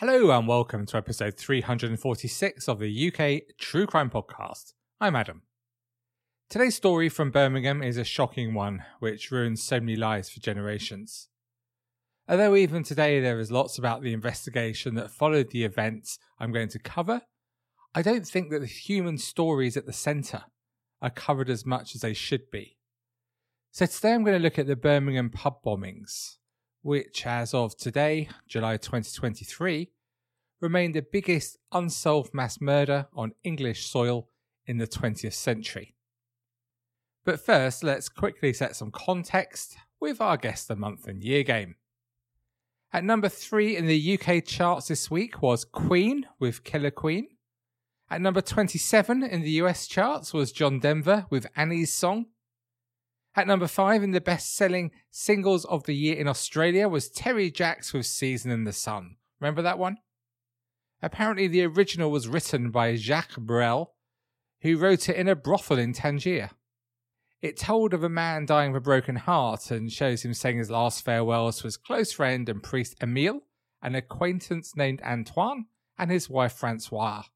Hello and welcome to episode 346 of the UK True Crime Podcast. I'm Adam. Today's story from Birmingham is a shocking one which ruins so many lives for generations. Although even today there is lots about the investigation that followed the events I'm going to cover, I don't think that the human stories at the centre are covered as much as they should be. So today I'm going to look at the Birmingham pub bombings, which, as of today, July 2023, remain the biggest unsolved mass murder on English soil in the 20th century. But first, let's quickly set some context with our guest the month and year game. At number three in the UK charts this week was Queen with Killer Queen. At number 27 in the US charts was John Denver with Annie's Song. At number five in the best selling singles of the year in Australia was Terry Jacks with Season in the Sun. Remember that one? Apparently, the original was written by Jacques Brel, who wrote it in a brothel in Tangier. It told of a man dying of a broken heart and shows him saying his last farewells to his close friend and priest Emile, an acquaintance named Antoine, and his wife Francoise,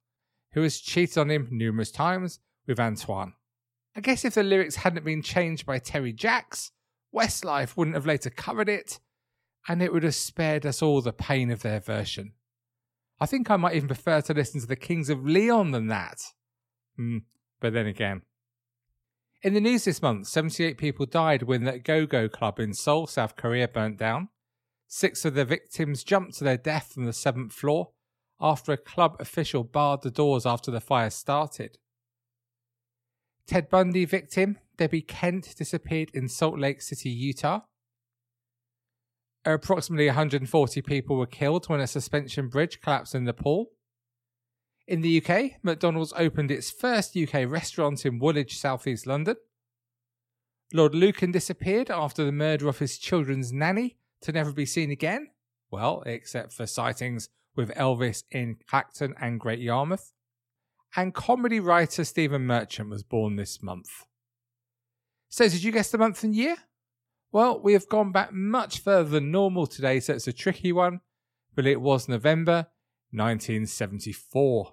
who has cheated on him numerous times with Antoine. I guess if the lyrics hadn't been changed by Terry Jacks, Westlife wouldn't have later covered it, and it would have spared us all the pain of their version. I think I might even prefer to listen to the Kings of Leon than that. Mm, but then again. In the news this month, 78 people died when the Go Go Club in Seoul, South Korea burnt down. Six of the victims jumped to their death from the seventh floor after a club official barred the doors after the fire started. Ted Bundy victim Debbie Kent disappeared in Salt Lake City, Utah. Approximately 140 people were killed when a suspension bridge collapsed in Nepal. In the UK, McDonald's opened its first UK restaurant in Woolwich, southeast London. Lord Lucan disappeared after the murder of his children's nanny to never be seen again. Well, except for sightings with Elvis in Clacton and Great Yarmouth and comedy writer Stephen Merchant was born this month. So, did you guess the month and year? Well, we have gone back much further than normal today, so it's a tricky one, but it was November 1974.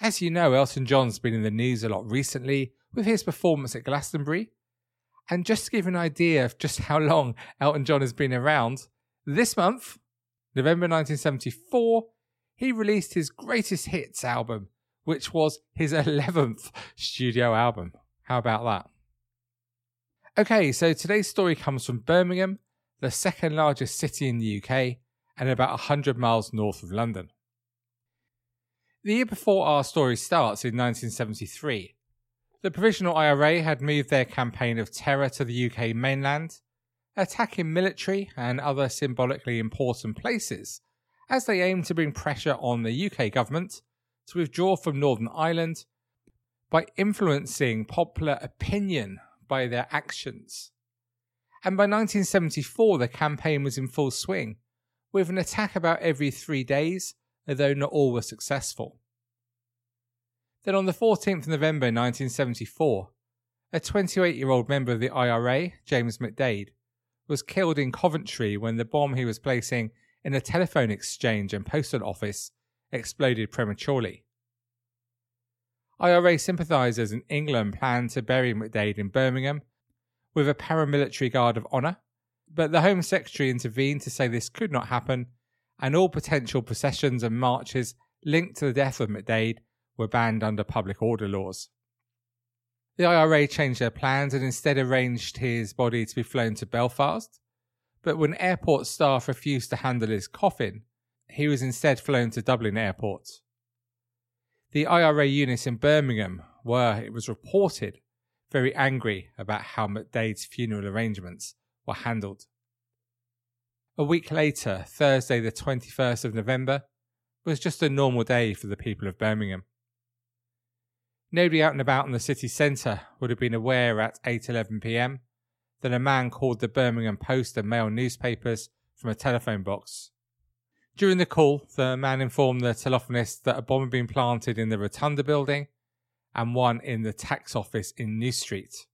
As you know, Elton John's been in the news a lot recently with his performance at Glastonbury. And just to give an idea of just how long Elton John has been around, this month, November 1974, he released his greatest hits album, which was his 11th studio album. How about that? Okay, so today's story comes from Birmingham, the second largest city in the UK and about 100 miles north of London. The year before our story starts, in 1973, the Provisional IRA had moved their campaign of terror to the UK mainland, attacking military and other symbolically important places as they aimed to bring pressure on the UK government to withdraw from Northern Ireland by influencing popular opinion by their actions. And by 1974, the campaign was in full swing, with an attack about every three days, although not all were successful. Then on the 14th of November 1974, a 28 year old member of the IRA, James McDade, was killed in Coventry when the bomb he was placing in a telephone exchange and postal office exploded prematurely. IRA sympathisers in England planned to bury McDade in Birmingham with a paramilitary guard of honour, but the Home Secretary intervened to say this could not happen, and all potential processions and marches linked to the death of McDade were banned under public order laws. The IRA changed their plans and instead arranged his body to be flown to Belfast, but when airport staff refused to handle his coffin, he was instead flown to Dublin Airport. The IRA units in Birmingham were, it was reported, very angry about how McDade's funeral arrangements were handled. A week later, Thursday, the 21st of November, was just a normal day for the people of Birmingham. Nobody out and about in the city centre would have been aware at 8:11 p.m. that a man called the Birmingham Post and Mail newspapers from a telephone box. During the call, the man informed the telephonist that a bomb had been planted in the Rotunda building and one in the tax office in New Street,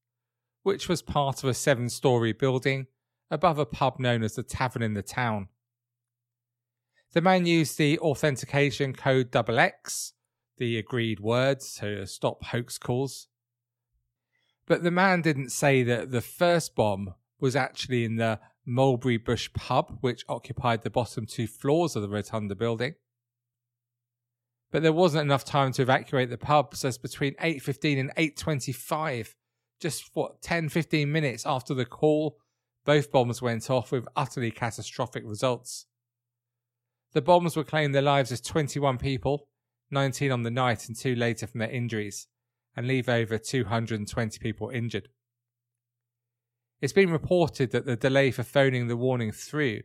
which was part of a seven story building above a pub known as the Tavern in the Town. The man used the authentication code double X the agreed words to stop hoax calls. But the man didn't say that the first bomb was actually in the Mulberry Bush pub, which occupied the bottom two floors of the Rotunda building. But there wasn't enough time to evacuate the pub, so between 8.15 and 8.25, just what, 10, 15 minutes after the call, both bombs went off with utterly catastrophic results. The bombs would claim the lives of 21 people, 19 on the night and two later from their injuries, and leave over 220 people injured. It's been reported that the delay for phoning the warning through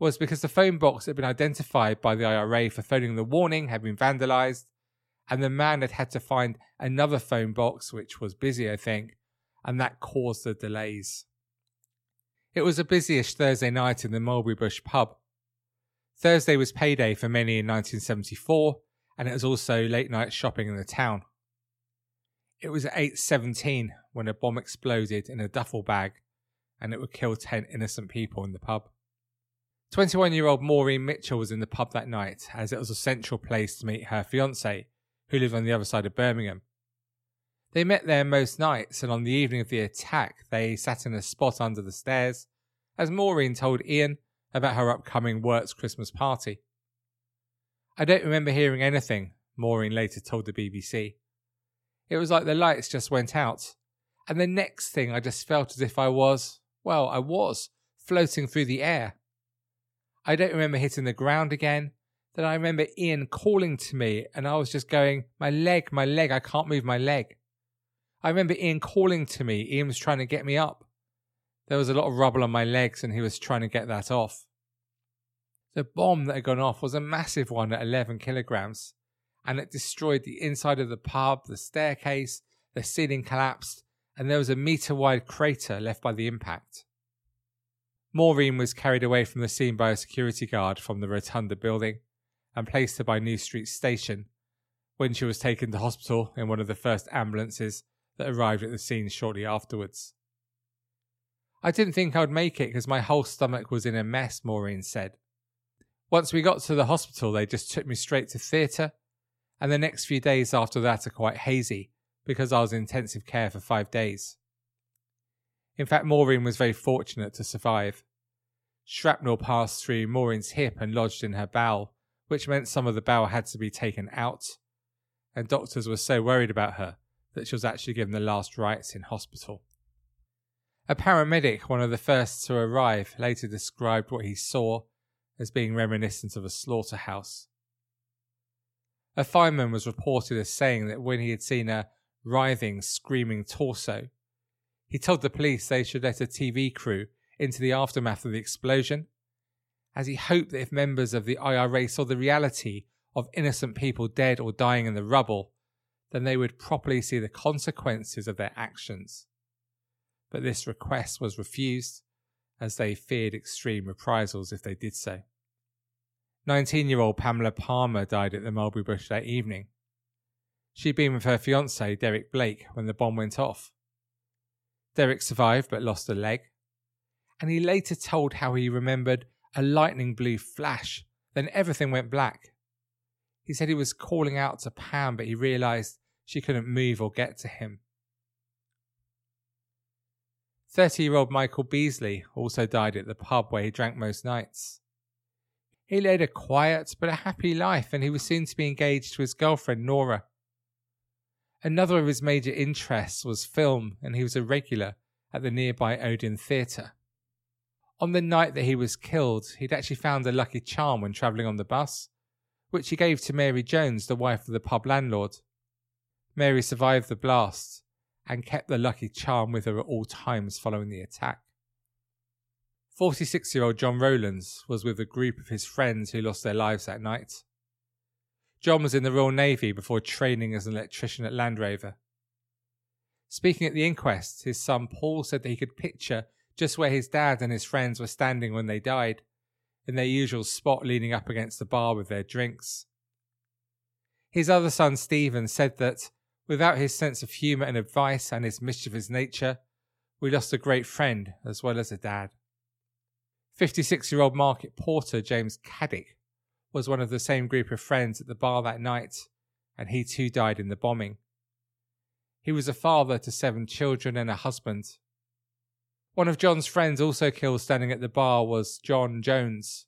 was because the phone box had been identified by the IRA for phoning the warning had been vandalised, and the man had had to find another phone box, which was busy, I think, and that caused the delays. It was a busyish Thursday night in the Mulberry Bush pub. Thursday was payday for many in 1974, and it was also late night shopping in the town. It was at 8:17 when a bomb exploded in a duffel bag and it would kill 10 innocent people in the pub. 21-year-old Maureen Mitchell was in the pub that night as it was a central place to meet her fiance who lived on the other side of Birmingham. They met there most nights and on the evening of the attack they sat in a spot under the stairs as Maureen told Ian about her upcoming works Christmas party. I don't remember hearing anything, Maureen later told the BBC. It was like the lights just went out. And the next thing I just felt as if I was, well, I was, floating through the air. I don't remember hitting the ground again. Then I remember Ian calling to me and I was just going, my leg, my leg, I can't move my leg. I remember Ian calling to me. Ian was trying to get me up. There was a lot of rubble on my legs and he was trying to get that off. The bomb that had gone off was a massive one at 11 kilograms, and it destroyed the inside of the pub, the staircase, the ceiling collapsed, and there was a metre wide crater left by the impact. Maureen was carried away from the scene by a security guard from the Rotunda building and placed her by New Street Station when she was taken to hospital in one of the first ambulances that arrived at the scene shortly afterwards. I didn't think I would make it because my whole stomach was in a mess, Maureen said. Once we got to the hospital, they just took me straight to theatre, and the next few days after that are quite hazy because I was in intensive care for five days. In fact, Maureen was very fortunate to survive. Shrapnel passed through Maureen's hip and lodged in her bowel, which meant some of the bowel had to be taken out, and doctors were so worried about her that she was actually given the last rites in hospital. A paramedic, one of the first to arrive, later described what he saw as being reminiscent of a slaughterhouse. A fireman was reported as saying that when he had seen a writhing, screaming torso, he told the police they should let a TV crew into the aftermath of the explosion, as he hoped that if members of the IRA saw the reality of innocent people dead or dying in the rubble, then they would properly see the consequences of their actions. But this request was refused, as they feared extreme reprisals if they did so. 19 year old Pamela Palmer died at the Mulberry Bush that evening. She'd been with her fiance, Derek Blake, when the bomb went off. Derek survived but lost a leg, and he later told how he remembered a lightning blue flash, then everything went black. He said he was calling out to Pam, but he realised she couldn't move or get to him. 30 year old Michael Beasley also died at the pub where he drank most nights. He led a quiet but a happy life and he was soon to be engaged to his girlfriend Nora. Another of his major interests was film and he was a regular at the nearby Odeon Theatre. On the night that he was killed, he'd actually found a lucky charm when travelling on the bus, which he gave to Mary Jones, the wife of the pub landlord. Mary survived the blast and kept the lucky charm with her at all times following the attack. 46 year old John Rowlands was with a group of his friends who lost their lives that night. John was in the Royal Navy before training as an electrician at Land Rover. Speaking at the inquest, his son Paul said that he could picture just where his dad and his friends were standing when they died, in their usual spot leaning up against the bar with their drinks. His other son Stephen said that, without his sense of humour and advice and his mischievous nature, we lost a great friend as well as a dad. 56 year old market porter James Caddick was one of the same group of friends at the bar that night, and he too died in the bombing. He was a father to seven children and a husband. One of John's friends also killed standing at the bar was John Jones.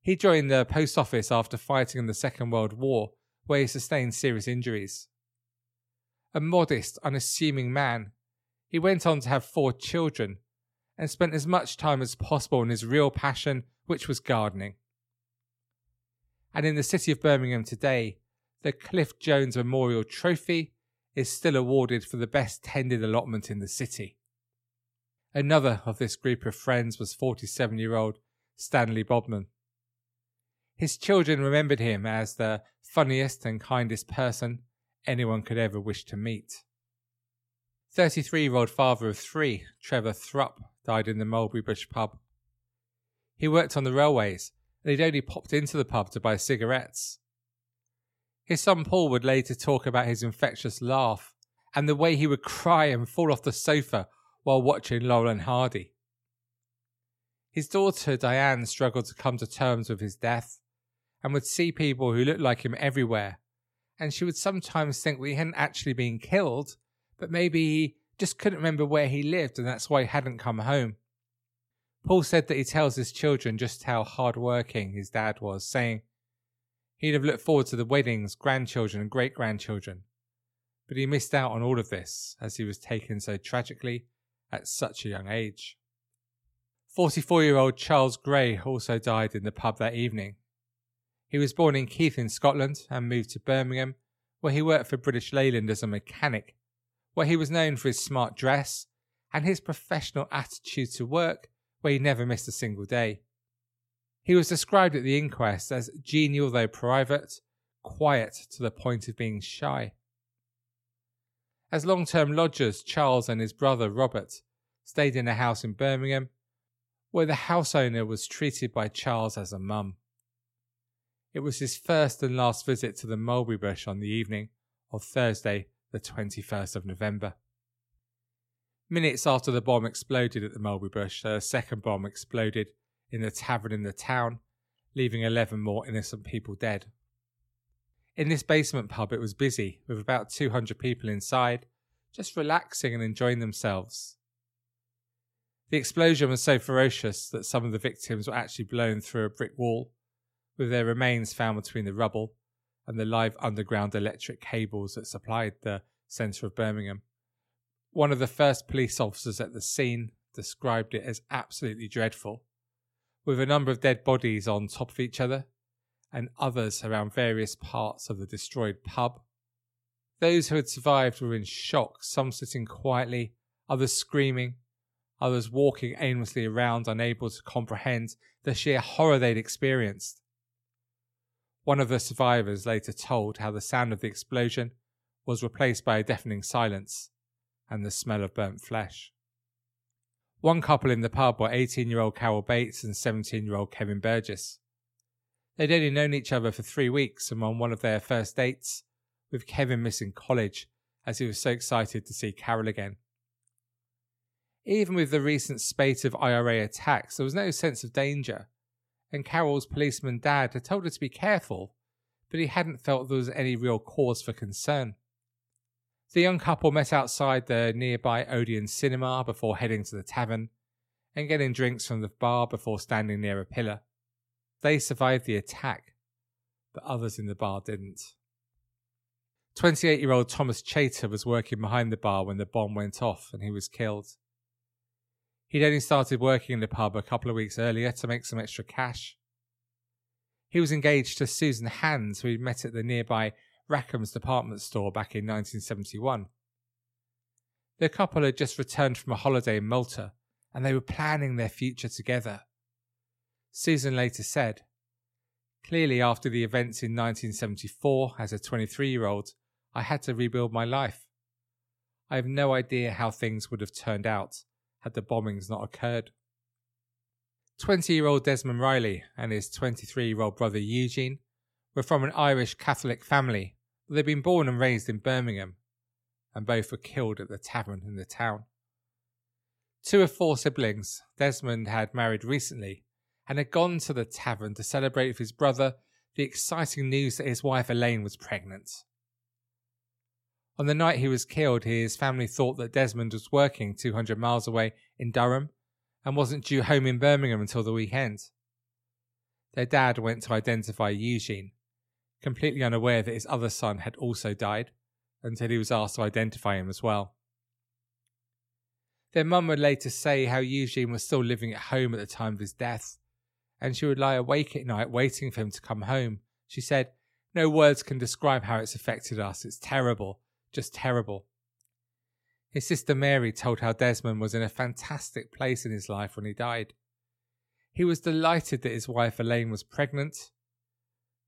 He joined the post office after fighting in the Second World War, where he sustained serious injuries. A modest, unassuming man, he went on to have four children and spent as much time as possible in his real passion, which was gardening. And in the city of Birmingham today, the Cliff Jones Memorial Trophy is still awarded for the best tended allotment in the city. Another of this group of friends was 47 year old Stanley Bodman. His children remembered him as the funniest and kindest person anyone could ever wish to meet. 33 year old father of three, Trevor Thrupp, died in the Mulberry Bush pub. He worked on the railways and he'd only popped into the pub to buy cigarettes. His son Paul would later talk about his infectious laugh and the way he would cry and fall off the sofa while watching Laurel and Hardy. His daughter Diane struggled to come to terms with his death and would see people who looked like him everywhere, and she would sometimes think that he hadn't actually been killed, but maybe he just couldn't remember where he lived and that's why he hadn't come home. Paul said that he tells his children just how hard working his dad was, saying he'd have looked forward to the weddings, grandchildren, and great grandchildren. But he missed out on all of this as he was taken so tragically at such a young age. 44 year old Charles Gray also died in the pub that evening. He was born in Keith in Scotland and moved to Birmingham, where he worked for British Leyland as a mechanic, where he was known for his smart dress and his professional attitude to work, where he never missed a single day. He was described at the inquest as genial though private, quiet to the point of being shy. As long term lodgers, Charles and his brother Robert stayed in a house in Birmingham where the house owner was treated by Charles as a mum. It was his first and last visit to the mulberry bush on the evening of Thursday, the 21st of November. Minutes after the bomb exploded at the mulberry bush, a second bomb exploded in the tavern in the town, leaving 11 more innocent people dead. In this basement pub, it was busy, with about 200 people inside, just relaxing and enjoying themselves. The explosion was so ferocious that some of the victims were actually blown through a brick wall, with their remains found between the rubble and the live underground electric cables that supplied the centre of Birmingham. One of the first police officers at the scene described it as absolutely dreadful, with a number of dead bodies on top of each other and others around various parts of the destroyed pub. Those who had survived were in shock, some sitting quietly, others screaming, others walking aimlessly around, unable to comprehend the sheer horror they'd experienced. One of the survivors later told how the sound of the explosion was replaced by a deafening silence and the smell of burnt flesh. One couple in the pub were 18 year old Carol Bates and 17 year old Kevin Burgess. They'd only known each other for three weeks and on one of their first dates, with Kevin missing college as he was so excited to see Carol again. Even with the recent spate of IRA attacks, there was no sense of danger, and Carol's policeman dad had told her to be careful, but he hadn't felt there was any real cause for concern. The young couple met outside the nearby Odeon cinema before heading to the tavern and getting drinks from the bar before standing near a pillar. They survived the attack, but others in the bar didn't. 28 year old Thomas Chaytor was working behind the bar when the bomb went off and he was killed. He'd only started working in the pub a couple of weeks earlier to make some extra cash. He was engaged to Susan Hands, who he'd met at the nearby Rackham's department store back in 1971. The couple had just returned from a holiday in Malta and they were planning their future together. Susan later said, Clearly, after the events in 1974, as a 23 year old, I had to rebuild my life. I have no idea how things would have turned out had the bombings not occurred. 20 year old Desmond Reilly and his 23 year old brother Eugene were from an Irish Catholic family, they'd been born and raised in Birmingham, and both were killed at the tavern in the town. Two of four siblings, Desmond had married recently and had gone to the tavern to celebrate with his brother the exciting news that his wife Elaine was pregnant. On the night he was killed, his family thought that Desmond was working 200 miles away in Durham and wasn't due home in Birmingham until the weekend. Their dad went to identify Eugene, completely unaware that his other son had also died, until he was asked to identify him as well. Their mum would later say how Eugene was still living at home at the time of his death, and she would lie awake at night waiting for him to come home. She said, No words can describe how it's affected us. It's terrible, just terrible. His sister Mary told how Desmond was in a fantastic place in his life when he died. He was delighted that his wife Elaine was pregnant,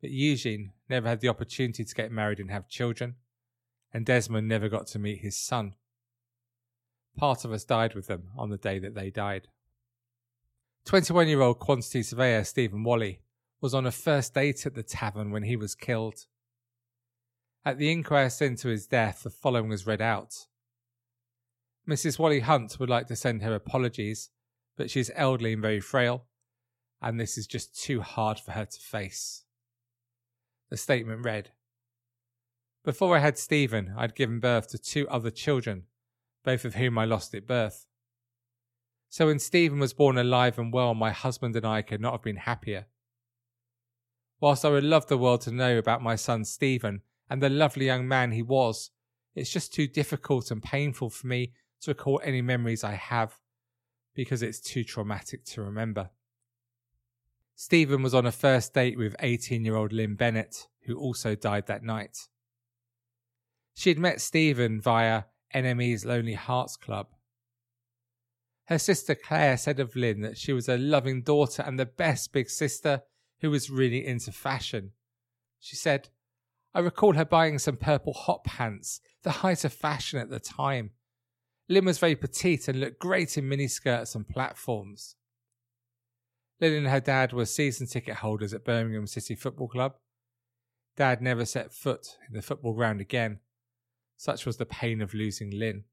but Eugene never had the opportunity to get married and have children, and Desmond never got to meet his son. Part of us died with them on the day that they died. 21 year old quantity surveyor Stephen Whalley was on a first date at the tavern when he was killed. At the inquest into his death, the following was read out. Mrs. Whalley Hunt would like to send her apologies, but she is elderly and very frail, and this is just too hard for her to face. The statement read Before I had Stephen, I'd given birth to two other children, both of whom I lost at birth. So when Stephen was born alive and well, my husband and I could not have been happier. Whilst I would love the world to know about my son Stephen and the lovely young man he was, it's just too difficult and painful for me to recall any memories I have because it's too traumatic to remember. Stephen was on a first date with 18 year old Lynn Bennett, who also died that night. She had met Stephen via NME's Lonely Hearts Club. Her sister Claire said of Lynn that she was a loving daughter and the best big sister who was really into fashion. She said, I recall her buying some purple hot pants, the height of fashion at the time. Lynn was very petite and looked great in miniskirts and platforms. Lynn and her dad were season ticket holders at Birmingham City Football Club. Dad never set foot in the football ground again. Such was the pain of losing Lynn.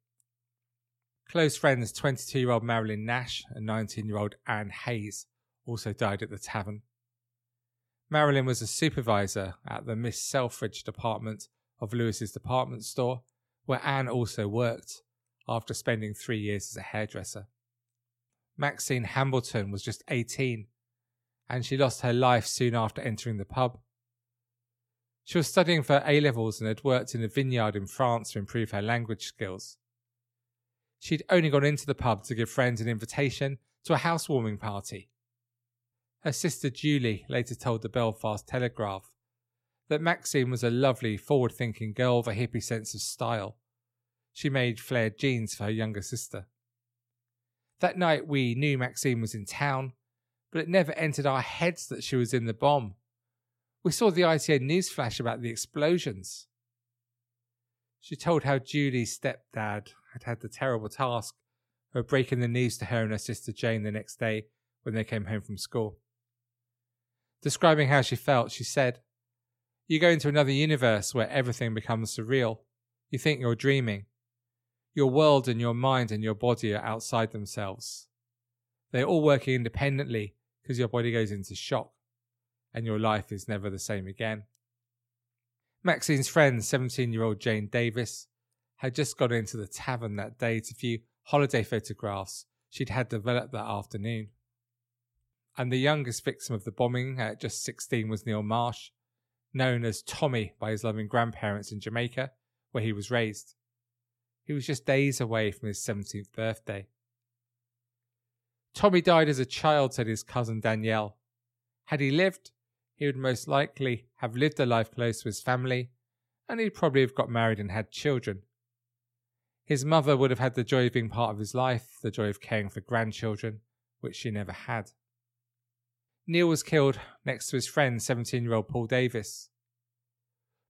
Close friends 22 year old Marilyn Nash and 19 year old Anne Hayes also died at the tavern. Marilyn was a supervisor at the Miss Selfridge department of Lewis's department store, where Anne also worked after spending three years as a hairdresser. Maxine Hambleton was just 18 and she lost her life soon after entering the pub. She was studying for A levels and had worked in a vineyard in France to improve her language skills. She'd only gone into the pub to give friends an invitation to a housewarming party. Her sister Julie later told the Belfast Telegraph that Maxine was a lovely, forward thinking girl with a hippie sense of style she made flared jeans for her younger sister. That night we knew Maxine was in town, but it never entered our heads that she was in the bomb. We saw the ITN news flash about the explosions. She told how Julie's stepdad had had the terrible task of breaking the news to her and her sister Jane the next day when they came home from school. Describing how she felt, she said, You go into another universe where everything becomes surreal. You think you're dreaming. Your world and your mind and your body are outside themselves. They're all working independently because your body goes into shock and your life is never the same again. Maxine's friend, 17 year old Jane Davis, had just gone into the tavern that day to view holiday photographs she'd had developed that afternoon. And the youngest victim of the bombing at just 16 was Neil Marsh, known as Tommy by his loving grandparents in Jamaica, where he was raised. He was just days away from his 17th birthday. Tommy died as a child, said his cousin Danielle. Had he lived, he would most likely have lived a life close to his family, and he'd probably have got married and had children. His mother would have had the joy of being part of his life, the joy of caring for grandchildren, which she never had. Neil was killed next to his friend, 17 year old Paul Davis.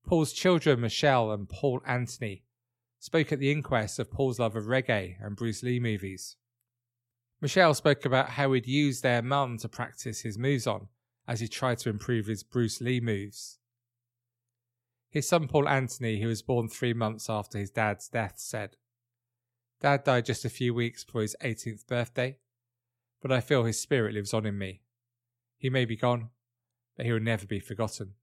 Paul's children, Michelle and Paul Anthony, spoke at the inquest of Paul's love of reggae and Bruce Lee movies. Michelle spoke about how he'd used their mum to practice his moves on as he tried to improve his Bruce Lee moves. His son Paul Anthony, who was born three months after his dad's death, said, Dad died just a few weeks before his 18th birthday, but I feel his spirit lives on in me. He may be gone, but he will never be forgotten.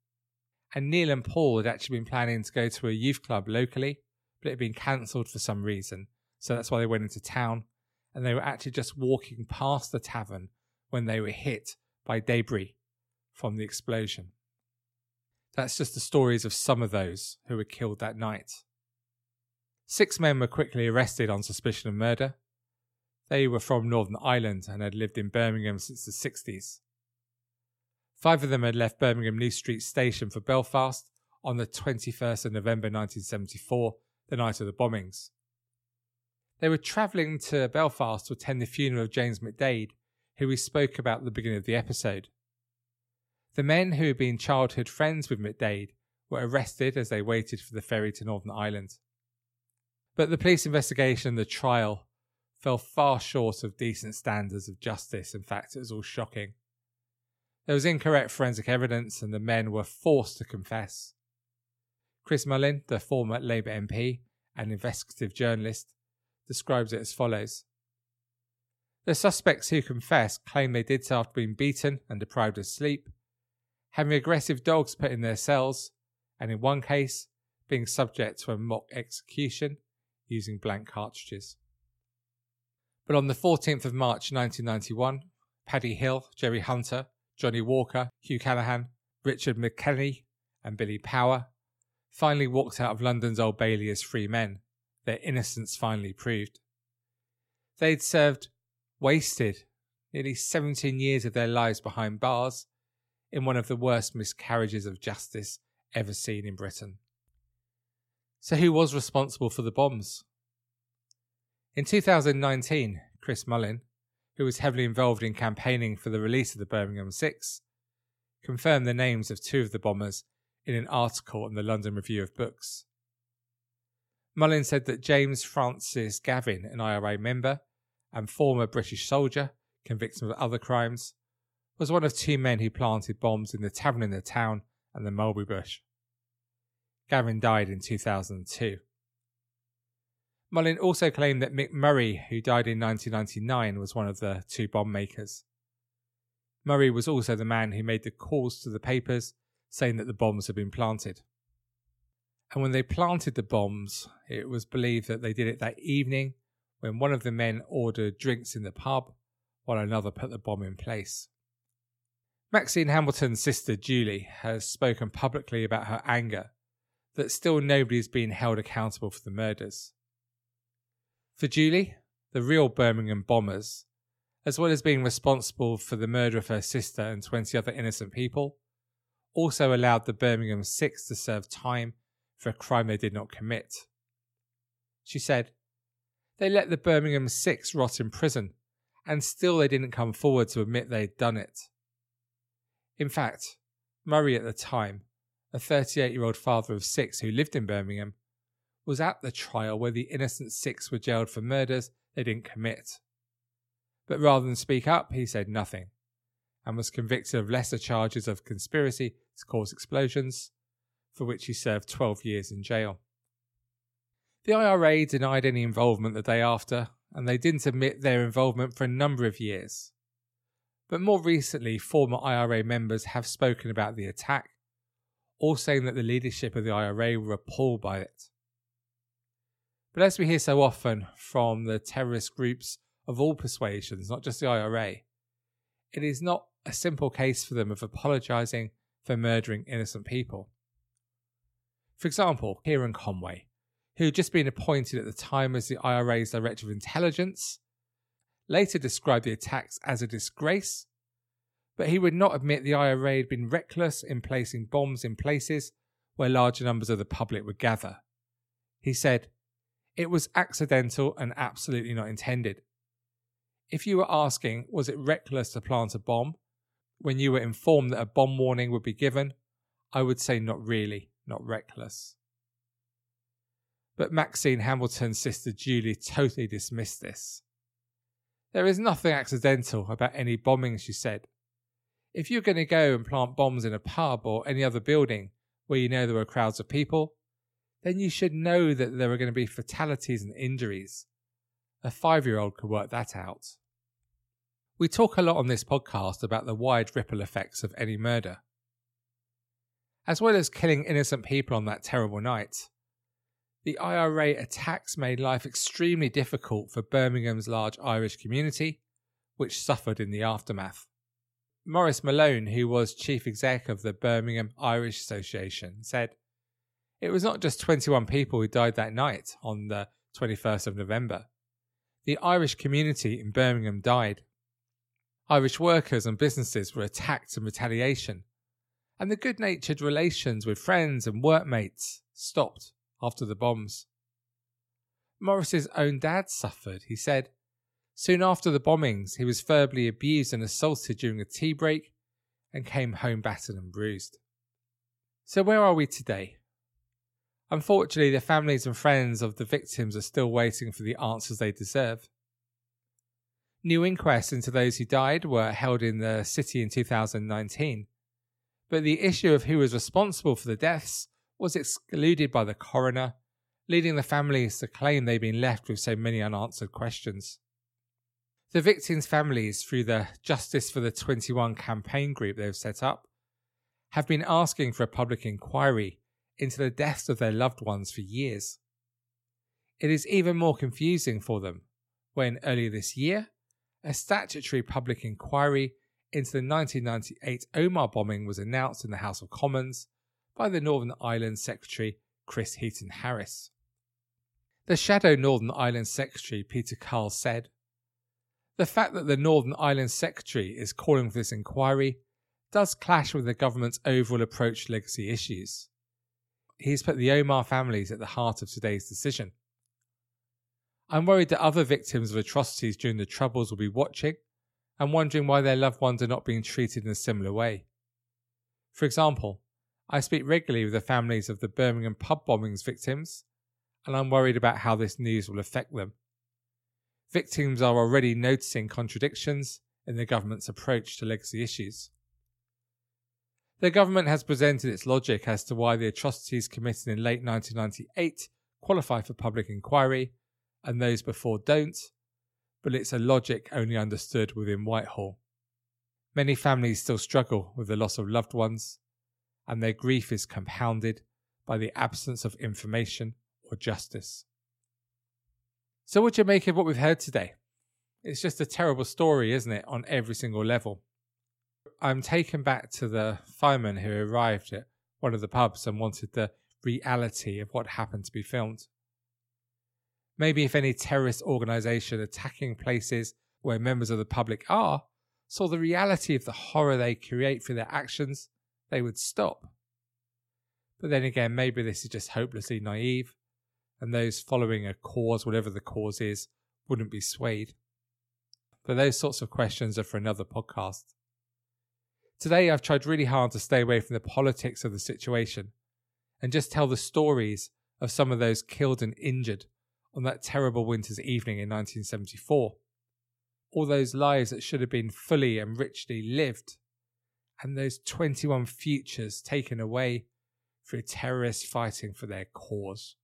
And Neil and Paul had actually been planning to go to a youth club locally, but it had been cancelled for some reason, so that's why they went into town, and they were actually just walking past the tavern when they were hit by debris from the explosion. That's just the stories of some of those who were killed that night. Six men were quickly arrested on suspicion of murder. They were from Northern Ireland and had lived in Birmingham since the 60s. Five of them had left Birmingham New Street Station for Belfast on the 21st of November 1974, the night of the bombings. They were travelling to Belfast to attend the funeral of James McDade, who we spoke about at the beginning of the episode. The men who had been childhood friends with McDade were arrested as they waited for the ferry to Northern Ireland. But the police investigation and the trial fell far short of decent standards of justice. In fact, it was all shocking. There was incorrect forensic evidence, and the men were forced to confess. Chris Mullin, the former Labour MP and investigative journalist, describes it as follows The suspects who confessed claim they did so after being beaten and deprived of sleep, having aggressive dogs put in their cells, and in one case, being subject to a mock execution using blank cartridges. But on the 14th of March 1991, Paddy Hill, Gerry Hunter, Johnny Walker, Hugh Callaghan, Richard McIlkenny, and Billy Power finally walked out of London's Old Bailey as free men, their innocence finally proved. They'd served wasted nearly 17 years of their lives behind bars in one of the worst miscarriages of justice ever seen in Britain. So, who was responsible for the bombs? In 2019, Chris Mullin, who was heavily involved in campaigning for the release of the Birmingham Six, confirmed the names of two of the bombers in an article in the London Review of Books. Mullin said that James Francis Gavin, an IRA member and former British soldier convicted of other crimes, was one of two men who planted bombs in the tavern in the town and the mulberry bush. Gavin died in 2002. Mullin also claimed that Mick Murray, who died in 1999, was one of the two bomb makers. Murray was also the man who made the calls to the papers saying that the bombs had been planted. And when they planted the bombs, it was believed that they did it that evening when one of the men ordered drinks in the pub while another put the bomb in place. Maxine Hambleton's sister Julie has spoken publicly about her anger that still nobody is being held accountable for the murders. For Julie, the real Birmingham bombers, as well as being responsible for the murder of her sister and 20 other innocent people, also allowed the Birmingham Six to serve time for a crime they did not commit. She said, They let the Birmingham Six rot in prison, and still they didn't come forward to admit they'd done it. In fact, Murray at the time a 38 year old father of six who lived in Birmingham, was at the trial where the innocent six were jailed for murders they didn't commit. But rather than speak up, he said nothing and was convicted of lesser charges of conspiracy to cause explosions, for which he served 12 years in jail. The IRA denied any involvement the day after, and they didn't admit their involvement for a number of years. But more recently, former IRA members have spoken about the attack all saying that the leadership of the IRA were appalled by it. But as we hear so often from the terrorist groups of all persuasions, not just the IRA, it is not a simple case for them of apologising for murdering innocent people. For example, Kieran Conway, who had just been appointed at the time as the IRA's Director of Intelligence, later described the attacks as a disgrace but he would not admit the IRA had been reckless in placing bombs in places where larger numbers of the public would gather. He said, It was accidental and absolutely not intended. If you were asking, was it reckless to plant a bomb when you were informed that a bomb warning would be given, I would say not really, not reckless. But Maxine Hambleton's sister Julie totally dismissed this. There is nothing accidental about any bombing, she said. If you're going to go and plant bombs in a pub or any other building where you know there are crowds of people, then you should know that there are going to be fatalities and injuries. A five year old could work that out. We talk a lot on this podcast about the wide ripple effects of any murder. As well as killing innocent people on that terrible night, the IRA attacks made life extremely difficult for Birmingham's large Irish community, which suffered in the aftermath. Maurice Malone, who was chief exec of the Birmingham Irish Association, said, It was not just 21 people who died that night on the 21st of November. The Irish community in Birmingham died. Irish workers and businesses were attacked in retaliation, and the good natured relations with friends and workmates stopped after the bombs. Maurice's own dad suffered, he said. Soon after the bombings, he was verbally abused and assaulted during a tea break and came home battered and bruised. So, where are we today? Unfortunately, the families and friends of the victims are still waiting for the answers they deserve. New inquests into those who died were held in the city in 2019, but the issue of who was responsible for the deaths was excluded by the coroner, leading the families to claim they'd been left with so many unanswered questions. The victims' families, through the Justice for the 21 campaign group they've set up, have been asking for a public inquiry into the deaths of their loved ones for years. It is even more confusing for them when earlier this year, a statutory public inquiry into the 1998 Omagh bombing was announced in the House of Commons by the Northern Ireland Secretary Chris Heaton Harris. The shadow Northern Ireland Secretary Peter Kyle said, The fact that the Northern Ireland Secretary is calling for this inquiry does clash with the government's overall approach to legacy issues. He's put the Omagh families at the heart of today's decision. I'm worried that other victims of atrocities during the Troubles will be watching and wondering why their loved ones are not being treated in a similar way. For example, I speak regularly with the families of the Birmingham pub bombings victims, and I'm worried about how this news will affect them. Victims are already noticing contradictions in the government's approach to legacy issues. The government has presented its logic as to why the atrocities committed in late 1998 qualify for public inquiry and those before don't, but it's a logic only understood within Whitehall. Many families still struggle with the loss of loved ones, and their grief is compounded by the absence of information or justice. So, what do you make of what we've heard today? It's just a terrible story, isn't it, on every single level? I'm taken back to the fireman who arrived at one of the pubs and wanted the reality of what happened to be filmed. Maybe if any terrorist organization attacking places where members of the public are saw the reality of the horror they create through their actions, they would stop. But then again, maybe this is just hopelessly naive, and those following a cause, whatever the cause is, wouldn't be swayed. But those sorts of questions are for another podcast. Today, I've tried really hard to stay away from the politics of the situation and just tell the stories of some of those killed and injured on that terrible winter's evening in 1974. All those lives that should have been fully and richly lived and those 21 futures taken away through terrorists fighting for their cause.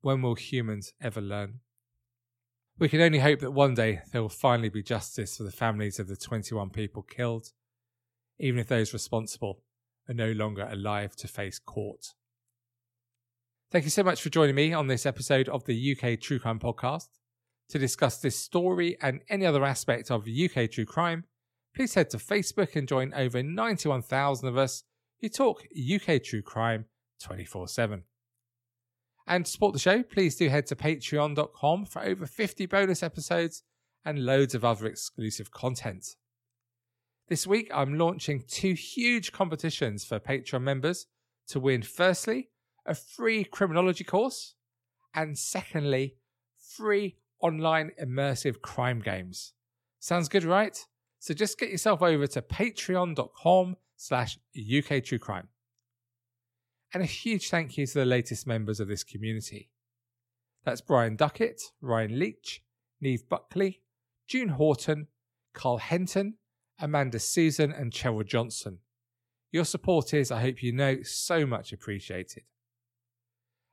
When will humans ever learn? We can only hope that one day there will finally be justice for the families of the 21 people killed, even if those responsible are no longer alive to face court. Thank you so much for joining me on this episode of the UK True Crime Podcast. To discuss this story and any other aspect of UK True Crime, please head to Facebook and join over 91,000 of us who talk UK true crime 24 7. And to support the show, please do head to patreon.com for over 50 bonus episodes and loads of other exclusive content. This week, I'm launching two huge competitions for Patreon members to win, firstly, a free criminology course, and secondly, free online immersive crime games. Sounds good, right? So just get yourself over to patreon.com slash UK Crime. And a huge thank you to the latest members of this community. That's Brian Duckett, Ryan Leach, Neve Buckley, June Horton, Carl Henton, Amanda Susan, and Cheryl Johnson. Your support is, I hope you know, so much appreciated.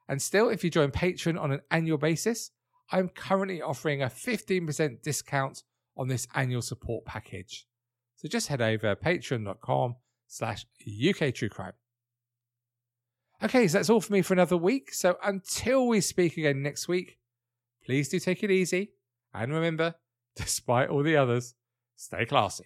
And still, if you join Patreon on an annual basis, I'm currently offering a 15% discount on this annual support package. So just head over patreon.com slash UK True Crime. Okay, so that's all for me for another week. So until we speak again next week, please do take it easy. And remember, despite all the others, stay classy.